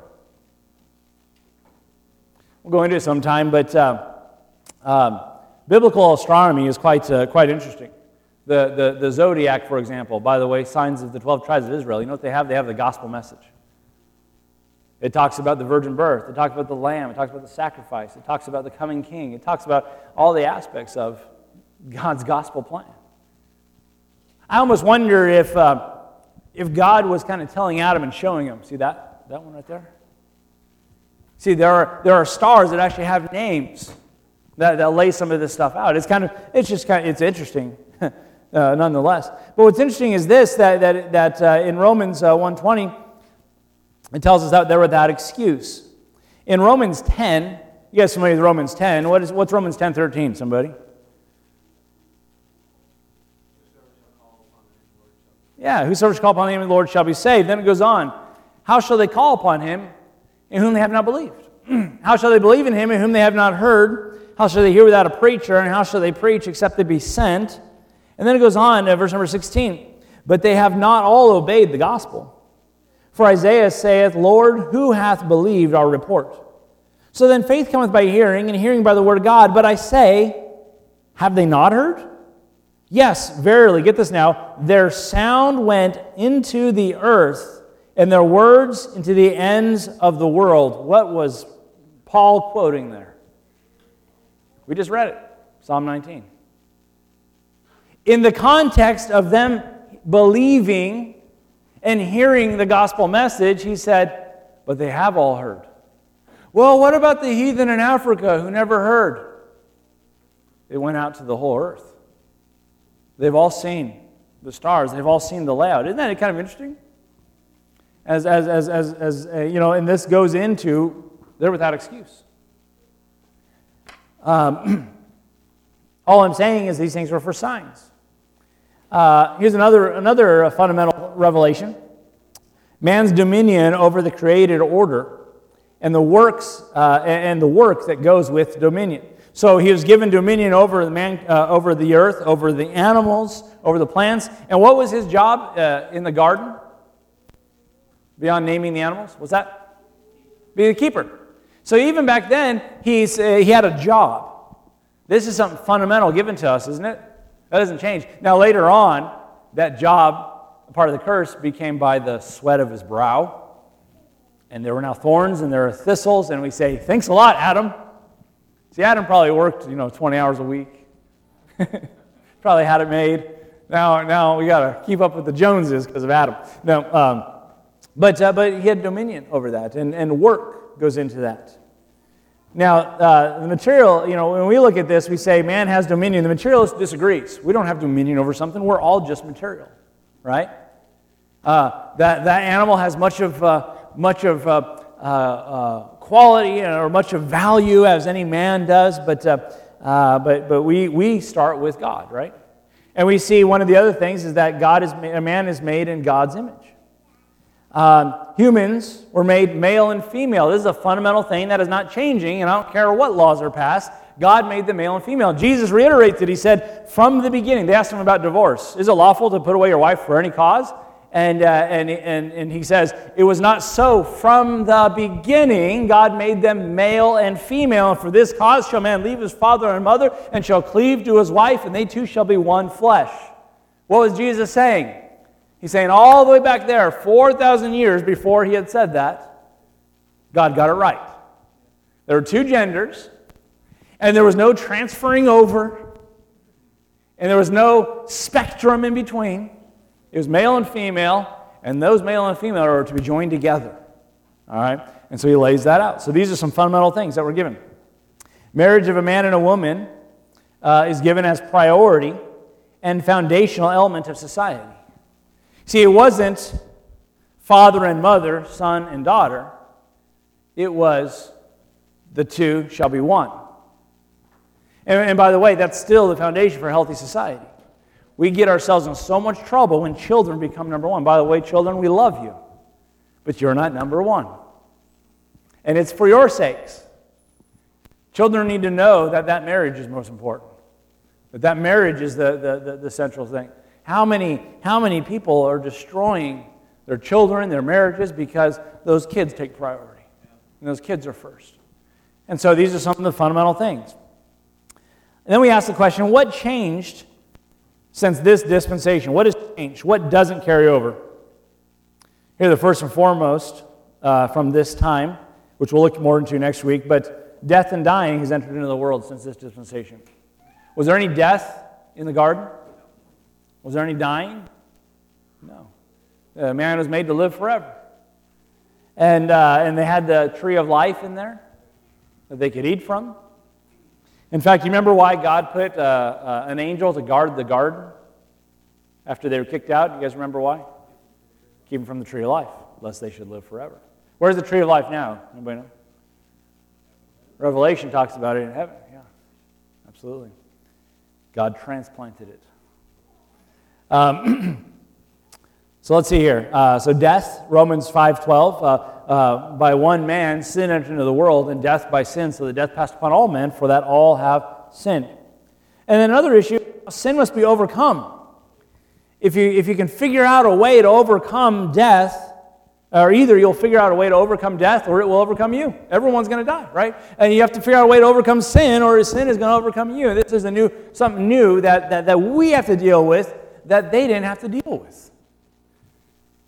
We'll go into it sometime, but uh, um, biblical astronomy is quite, uh, quite interesting. The, the, the zodiac, for example, by the way, signs of the 12 tribes of Israel, you know what they have? They have the gospel message. It talks about the virgin birth, it talks about the lamb, it talks about the sacrifice, it talks about the coming king, it talks about all the aspects of God's gospel plan. I almost wonder if, uh, if God was kind of telling Adam and showing him, see that, that one right there? See, there are, there are stars that actually have names that, that lay some of this stuff out. It's kind of, it's just kind of, it's interesting *laughs* uh, nonetheless. But what's interesting is this, that, that, that uh, in Romans uh, 120, it tells us that they're without excuse. In Romans 10, you guys familiar with Romans 10? What is, what's Romans 10, 13, somebody? Yeah, whosoever shall call upon the name of the Lord shall be saved. Then it goes on. How shall they call upon him in whom they have not believed? *clears throat* how shall they believe in him in whom they have not heard? How shall they hear without a preacher? And how shall they preach except they be sent? And then it goes on, uh, verse number 16. But they have not all obeyed the gospel. For Isaiah saith, Lord, who hath believed our report? So then faith cometh by hearing, and hearing by the word of God. But I say, have they not heard? Yes, verily, get this now. Their sound went into the earth and their words into the ends of the world. What was Paul quoting there? We just read it, Psalm 19. In the context of them believing and hearing the gospel message, he said, But they have all heard. Well, what about the heathen in Africa who never heard? It went out to the whole earth. They've all seen the stars, they've all seen the layout. Isn't that kind of interesting? as, as, as, as, as uh, you know, and this goes into they're without excuse. Um, *clears throat* all I'm saying is these things were for signs. Uh, here's another, another fundamental revelation man's dominion over the created order and the works uh, and the work that goes with dominion. So he was given dominion over the man, uh, over the earth, over the animals, over the plants. And what was his job uh, in the garden? beyond naming the animals? Was that? Be the keeper. So even back then, he's, uh, he had a job. This is something fundamental given to us, isn't it? That doesn't change. Now, later on, that job, part of the curse, became by the sweat of his brow. And there were now thorns and there are thistles, and we say, Thanks a lot, Adam. See, Adam probably worked, you know, 20 hours a week. *laughs* probably had it made. Now, now we got to keep up with the Joneses because of Adam. No, um, but, uh, but he had dominion over that, and, and work goes into that. Now, uh, the material, you know, when we look at this, we say man has dominion. The materialist disagrees. We don't have dominion over something, we're all just material, right? Uh, that, that animal has much of, uh, much of uh, uh, uh, quality or much of value as any man does, but, but, but we, we start with God, right? And we see one of the other things is that God is, a man is made in God's image. Um, humans were made male and female. This is a fundamental thing that is not changing, and I don't care what laws are passed. God made them male and female. Jesus reiterates it. He said, from the beginning, they asked him about divorce. Is it lawful to put away your wife for any cause? And, uh, and, and, and he says, It was not so. From the beginning, God made them male and female. And for this cause shall man leave his father and mother and shall cleave to his wife, and they two shall be one flesh. What was Jesus saying? He's saying all the way back there, 4,000 years before he had said that, God got it right. There are two genders, and there was no transferring over, and there was no spectrum in between. It was male and female, and those male and female are to be joined together. All right? And so he lays that out. So these are some fundamental things that were given. Marriage of a man and a woman uh, is given as priority and foundational element of society. See, it wasn't father and mother, son and daughter. It was the two shall be one. And, and by the way, that's still the foundation for a healthy society. We get ourselves in so much trouble when children become number one. By the way, children, we love you, but you're not number one. And it's for your sakes. Children need to know that that marriage is most important, that that marriage is the, the, the, the central thing. How many, how many people are destroying their children, their marriages, because those kids take priority? And those kids are first. And so these are some of the fundamental things. And then we ask the question what changed since this dispensation? What has changed? What doesn't carry over? Here, the first and foremost uh, from this time, which we'll look more into next week, but death and dying has entered into the world since this dispensation. Was there any death in the garden? Was there any dying? No. The man was made to live forever. And, uh, and they had the tree of life in there that they could eat from. In fact, you remember why God put uh, uh, an angel to guard the garden after they were kicked out? You guys remember why? Keep them from the tree of life, lest they should live forever. Where's the tree of life now? Anybody know? Revelation talks about it in heaven. Yeah, absolutely. God transplanted it. Um, *clears throat* so let's see here. Uh, so death, Romans 5.12. Uh, by one man sin entered into the world, and death by sin, so that death passed upon all men, for that all have sinned. And then another issue sin must be overcome. If you, if you can figure out a way to overcome death, or either you'll figure out a way to overcome death or it will overcome you. Everyone's going to die, right? And you have to figure out a way to overcome sin or sin is going to overcome you. This is a new, something new that, that, that we have to deal with that they didn't have to deal with.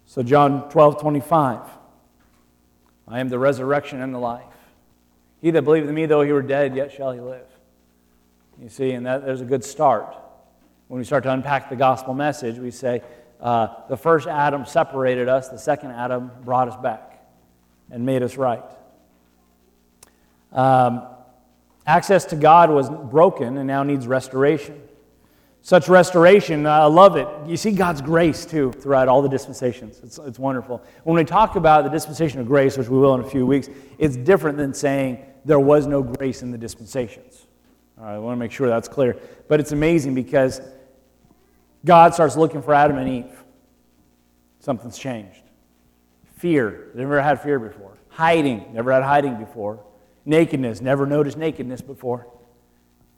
So, John 12, 25. I am the resurrection and the life. He that believeth in me, though he were dead, yet shall he live. You see, and that, there's a good start. When we start to unpack the gospel message, we say uh, the first Adam separated us, the second Adam brought us back and made us right. Um, access to God was broken and now needs restoration. Such restoration, I love it. You see God's grace too throughout all the dispensations. It's, it's wonderful. When we talk about the dispensation of grace, which we will in a few weeks, it's different than saying there was no grace in the dispensations. All right, I want to make sure that's clear. But it's amazing because God starts looking for Adam and Eve. Something's changed. Fear, never had fear before. Hiding, never had hiding before. Nakedness, never noticed nakedness before.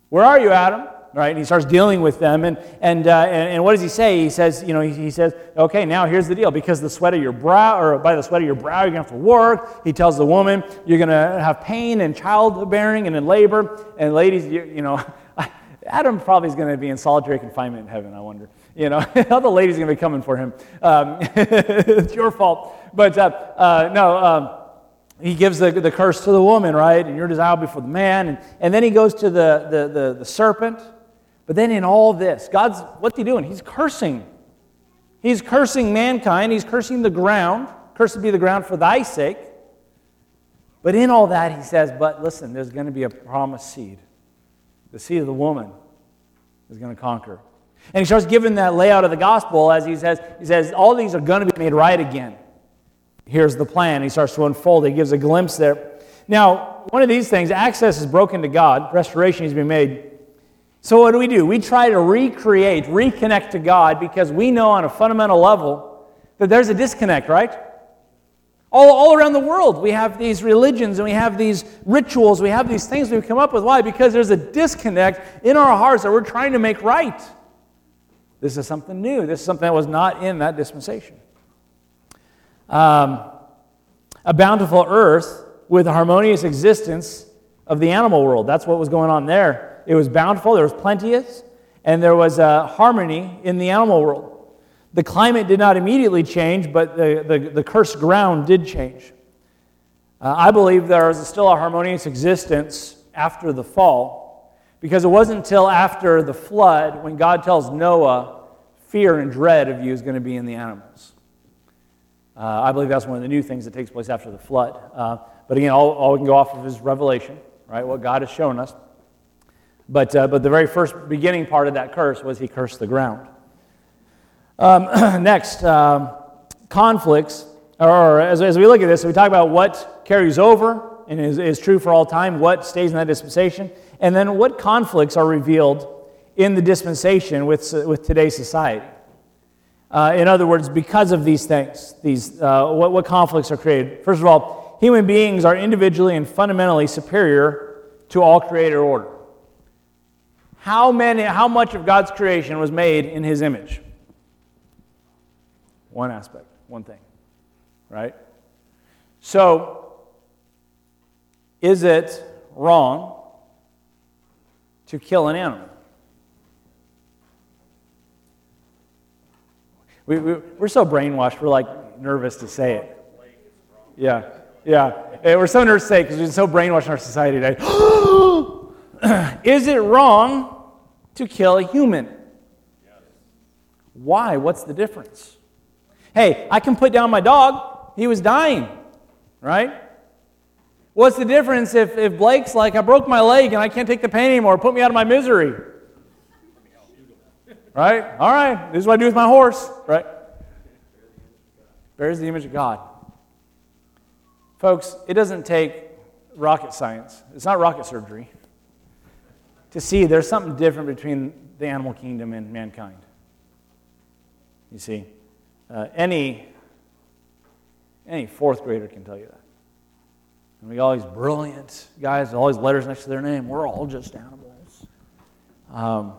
Where are you, Adam? Right? And he starts dealing with them. And, and, uh, and, and, what does he say? He says, you know, he, he, says, okay, now here's the deal. Because the sweat of your brow, or by the sweat of your brow, you're going to have to work. He tells the woman, you're going to have pain and childbearing and in labor. And ladies, you, you know, *laughs* Adam probably is going to be in solitary confinement in heaven, I wonder. You know, *laughs* all the ladies are going to be coming for him. Um, *laughs* it's your fault. But uh, uh, no, um, he gives the, the curse to the woman, right? And you're desirable before the man. And, and then he goes to the, the, the, the serpent but then in all this, God's, what's he doing? He's cursing. He's cursing mankind. He's cursing the ground. Cursed be the ground for thy sake. But in all that, he says, but listen, there's going to be a promised seed. The seed of the woman is going to conquer. And he starts giving that layout of the gospel as he says, he says, all these are going to be made right again. Here's the plan. He starts to unfold. He gives a glimpse there. Now, one of these things, access is broken to God, restoration is being made. So, what do we do? We try to recreate, reconnect to God because we know on a fundamental level that there's a disconnect, right? All, all around the world, we have these religions and we have these rituals, we have these things we've come up with. Why? Because there's a disconnect in our hearts that we're trying to make right. This is something new. This is something that was not in that dispensation. Um, a bountiful earth with a harmonious existence of the animal world. That's what was going on there. It was bountiful, there was plenteous, and there was a harmony in the animal world. The climate did not immediately change, but the, the, the cursed ground did change. Uh, I believe there is still a harmonious existence after the fall, because it wasn't until after the flood when God tells Noah, fear and dread of you is going to be in the animals. Uh, I believe that's one of the new things that takes place after the flood. Uh, but again, all, all we can go off of is revelation, right? What God has shown us. But, uh, but the very first beginning part of that curse was he cursed the ground. Um, *clears throat* next, um, conflicts, or as, as we look at this, we talk about what carries over and is, is true for all time, what stays in that dispensation, and then what conflicts are revealed in the dispensation with, with today's society. Uh, in other words, because of these things, these, uh, what, what conflicts are created. First of all, human beings are individually and fundamentally superior to all created order. How, many, how much of God's creation was made in his image? One aspect, one thing, right? So, is it wrong to kill an animal? We, we, we're so brainwashed, we're like nervous to say it. Yeah, yeah. We're so nervous to say it because we're so brainwashed in our society today. *gasps* *laughs* *clears throat* is it wrong to kill a human? Why? What's the difference? Hey, I can put down my dog. He was dying, right? What's the difference if, if Blake's like, I broke my leg and I can't take the pain anymore, put me out of my misery? Right? All right, this is what I do with my horse, right? Bears the image of God. Folks, it doesn't take rocket science, it's not rocket surgery to see there's something different between the animal kingdom and mankind. You see? Uh, any, any fourth grader can tell you that. And we got all these brilliant guys, with all these letters next to their name. We're all just animals. Um,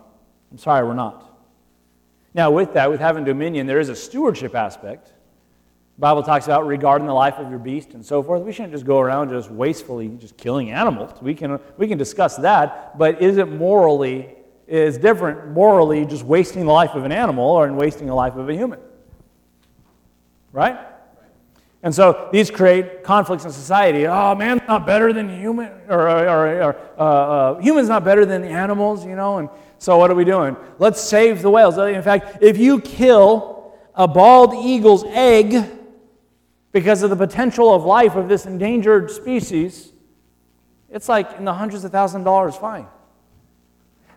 I'm sorry, we're not. Now, with that, with having dominion, there is a stewardship aspect. The Bible talks about regarding the life of your beast and so forth. We shouldn't just go around just wastefully just killing animals. We can, we can discuss that, but is it morally, is different morally just wasting the life of an animal or in wasting the life of a human? Right? And so these create conflicts in society. Oh, man's not better than human, or, or, or uh, uh, human's not better than the animals, you know. And so what are we doing? Let's save the whales. In fact, if you kill a bald eagle's egg because of the potential of life of this endangered species, it's like in the hundreds of thousands of dollars fine.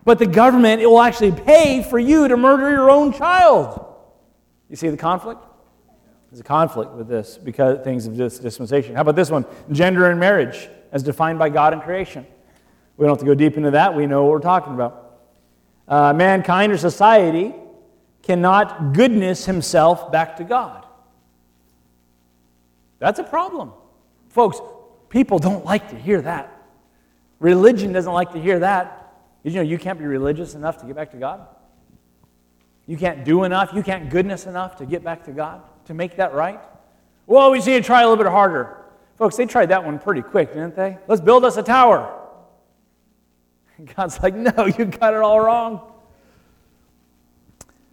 But the government it will actually pay for you to murder your own child. You see the conflict? There's a conflict with this because things of this dispensation. How about this one? Gender and marriage as defined by God and creation. We don't have to go deep into that. We know what we're talking about. Uh, mankind or society cannot goodness himself back to God. That's a problem. Folks, people don't like to hear that. Religion doesn't like to hear that. Did you know you can't be religious enough to get back to God? You can't do enough. You can't goodness enough to get back to God to make that right? Well, we need to try a little bit harder. Folks, they tried that one pretty quick, didn't they? Let's build us a tower. *laughs* God's like, no, you got it all wrong.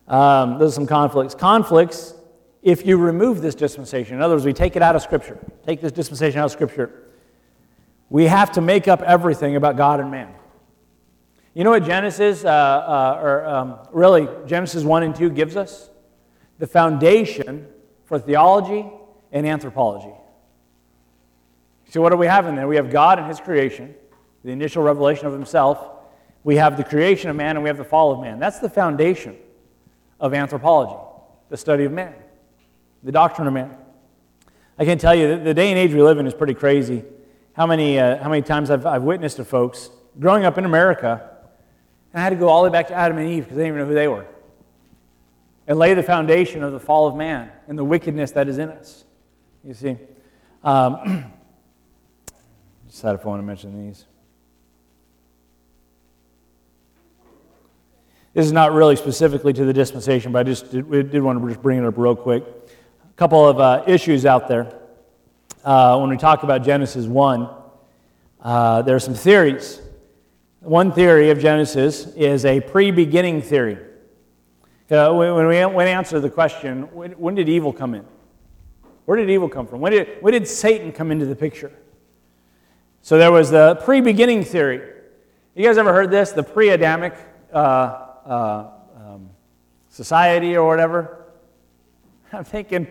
Um, there's some conflicts. Conflicts, if you remove this dispensation, in other words, we take it out of Scripture, take this dispensation out of Scripture, we have to make up everything about God and man. You know what Genesis, uh, uh, or um, really Genesis 1 and 2 gives us? The foundation for theology and anthropology. So, what do we have in there? We have God and His creation, the initial revelation of Himself. We have the creation of man and we have the fall of man. That's the foundation of anthropology, the study of man, the doctrine of man. I can tell you the day and age we live in is pretty crazy. How many, uh, how many times I've, I've witnessed to folks growing up in America, and I had to go all the way back to Adam and Eve because they didn't even know who they were and lay the foundation of the fall of man and the wickedness that is in us. You see, Um, decide if I want to mention these. This is not really specifically to the dispensation, but I just did, did want to just bring it up real quick. Couple of uh, issues out there. Uh, when we talk about Genesis 1, uh, there are some theories. One theory of Genesis is a pre beginning theory. Uh, when, we, when we answer the question, when, when, did evil come in? Where did evil come from? When did, when did Satan come into the picture? So there was the pre beginning theory. You guys ever heard this? The pre Adamic uh, uh, um, society or whatever. *laughs* I'm thinking,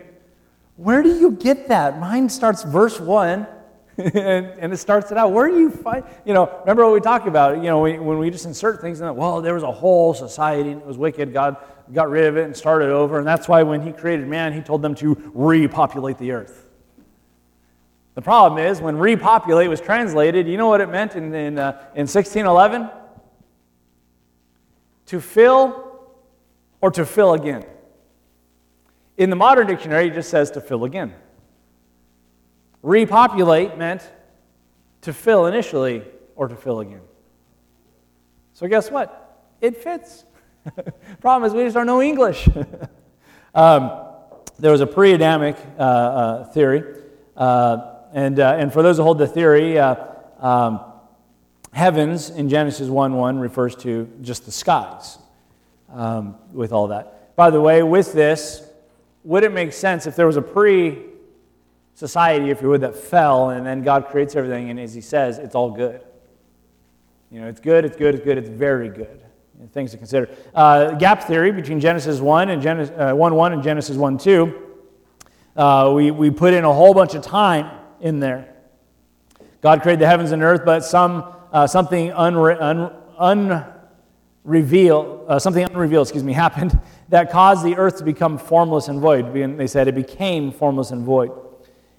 where do you get that? Mine starts verse 1. *laughs* and, it starts it out. Where do you find, you know, remember what we talked about, you know, when we just insert things in it, well, there was a whole society and it was wicked. God got rid of it and started over. And that's why when he created man, he told them to repopulate the earth. The problem is, when repopulate was translated, you know what it meant in, in, uh, in 1611? to fill or to fill again. In the modern dictionary, it just says to fill again. Repopulate meant to fill initially or to fill again. So, guess what? It fits. *laughs* Problem is, we just don't know English. *laughs* um, there was a pre Adamic uh, uh, theory, uh, and, uh, and for those who hold the theory, uh, um, heavens in Genesis 1 1 refers to just the skies um, with all that. By the way, with this, would it make sense if there was a pre society, if you would, that fell and then God creates everything and as He says, it's all good? You know, it's good, it's good, it's good, it's very good. Things to consider. Uh, gap theory between Genesis 1 and Genesis, uh, 1 1 and Genesis 1 2. Uh, we, we put in a whole bunch of time in there. God created the heavens and earth, but some uh, something unre- un- unrevealed, uh, something unrevealed, excuse me, *laughs* happened that caused the earth to become formless and void. And They said it became formless and void.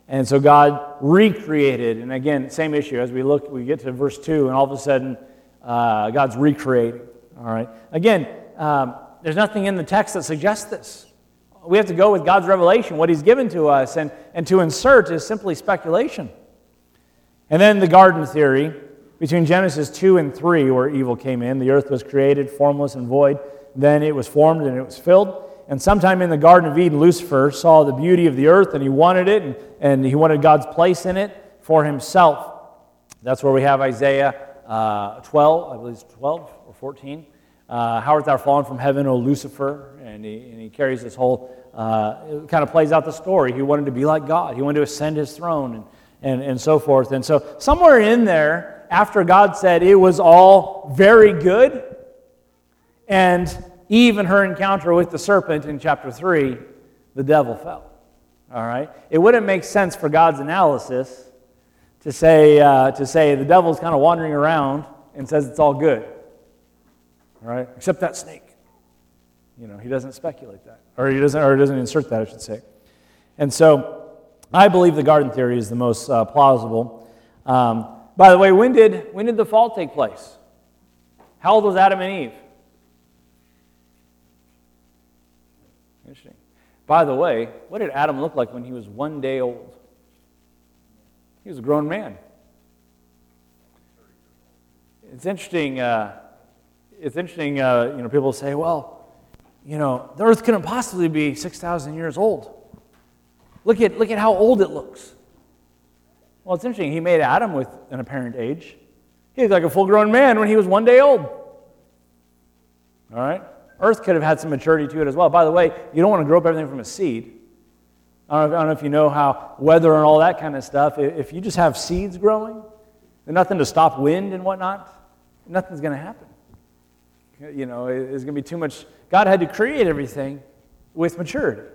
And so God recreated, and again, same issue as we look, we get to verse 2, and all of a sudden, uh, God's recreating. All right. Again, um, there's nothing in the text that suggests this. We have to go with God's revelation, what He's given to us, and, and to insert is simply speculation. And then the garden theory, between Genesis 2 and 3, where evil came in, the earth was created, formless and void. Then it was formed and it was filled. And sometime in the Garden of Eden, Lucifer saw the beauty of the earth and he wanted it, and, and he wanted God's place in it for himself. That's where we have Isaiah uh, 12, I believe it's 12 or 14. Uh, how art thou fallen from heaven, O Lucifer? And he, and he carries this whole, uh, it kind of plays out the story. He wanted to be like God, he wanted to ascend his throne and, and, and so forth. And so, somewhere in there, after God said it was all very good, and Eve and her encounter with the serpent in chapter 3, the devil fell. All right? It wouldn't make sense for God's analysis to say, uh, to say the devil's kind of wandering around and says it's all good. All right? Except that snake. You know, he doesn't speculate that. Or he doesn't, or he doesn't insert that, I should say. And so I believe the garden theory is the most uh, plausible. Um, by the way, when did, when did the fall take place? How old was Adam and Eve? Interesting. By the way, what did Adam look like when he was one day old? He was a grown man. It's interesting. Uh, it's interesting. Uh, you know, people say, "Well, you know, the Earth couldn't possibly be six thousand years old. Look at look at how old it looks." Well, it's interesting. He made Adam with an apparent age. He was like a full grown man when he was one day old. All right? Earth could have had some maturity to it as well. By the way, you don't want to grow up everything from a seed. I don't, know if, don't know if you know how weather and all that kind of stuff, if you just have seeds growing, and nothing to stop wind and whatnot, nothing's going to happen. You know, it's going to be too much. God had to create everything with maturity.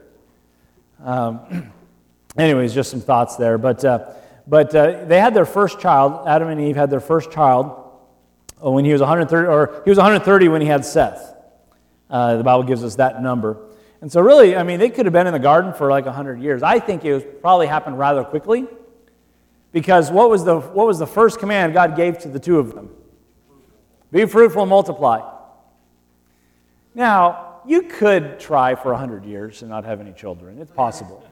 Um, *clears throat* anyways, just some thoughts there. But. Uh, but uh, they had their first child, Adam and Eve had their first child uh, when he was 130, or he was 130 when he had Seth. Uh, the Bible gives us that number. And so, really, I mean, they could have been in the garden for like 100 years. I think it was, probably happened rather quickly because what was, the, what was the first command God gave to the two of them? Be fruitful and multiply. Now, you could try for 100 years and not have any children. It's possible.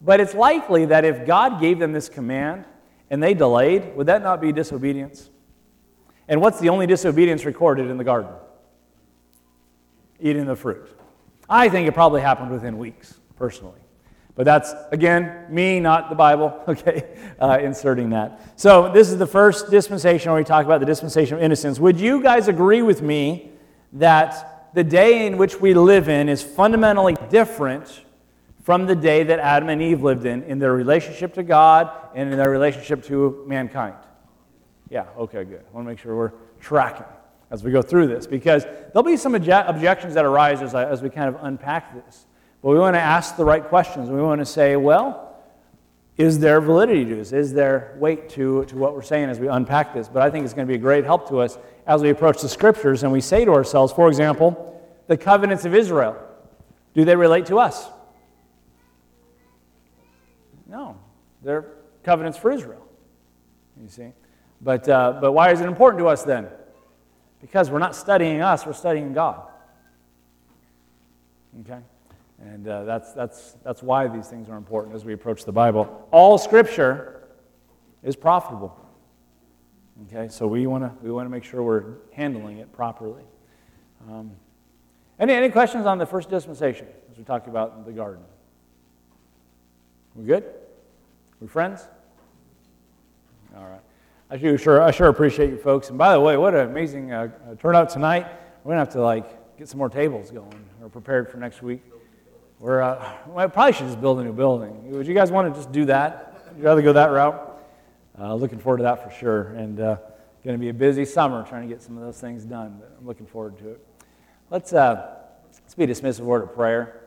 But it's likely that if God gave them this command and they delayed, would that not be disobedience? And what's the only disobedience recorded in the garden? Eating the fruit. I think it probably happened within weeks, personally. But that's, again, me, not the Bible, *laughs* okay, uh, inserting that. So, this is the first dispensation where we talk about the dispensation of innocence. Would you guys agree with me that the day in which we live in is fundamentally different from the day that Adam and Eve lived in, in their relationship to God and in their relationship to mankind? Yeah, okay, good. I want to make sure we're tracking as we go through this because there'll be some obje- objections that arise as, I, as we kind of unpack this. But we want to ask the right questions. We want to say, well, is there validity to this? Is there weight to, to what we're saying as we unpack this? But I think it's going to be a great help to us as we approach the scriptures and we say to ourselves, for example, the covenants of Israel, do they relate to us? They're covenants for Israel. You see? But, uh, but why is it important to us then? Because we're not studying us, we're studying God. Okay? And uh, that's, that's, that's why these things are important as we approach the Bible. All Scripture is profitable. Okay, so we want to we wanna make sure we're handling it properly. Um, any, any questions on the first dispensation as we talk about the garden? We good? We friends? All right. I sure, I sure appreciate you folks. And by the way, what an amazing uh, turnout tonight. We're going to have to like get some more tables going. We're prepared for next week. We're, uh, probably should just build a new building. Would you guys want to just do that? Would you rather go that route? Uh, looking forward to that for sure. And uh, going to be a busy summer trying to get some of those things done, but I'm looking forward to it. Let's, uh, let's be a dismissive word of prayer.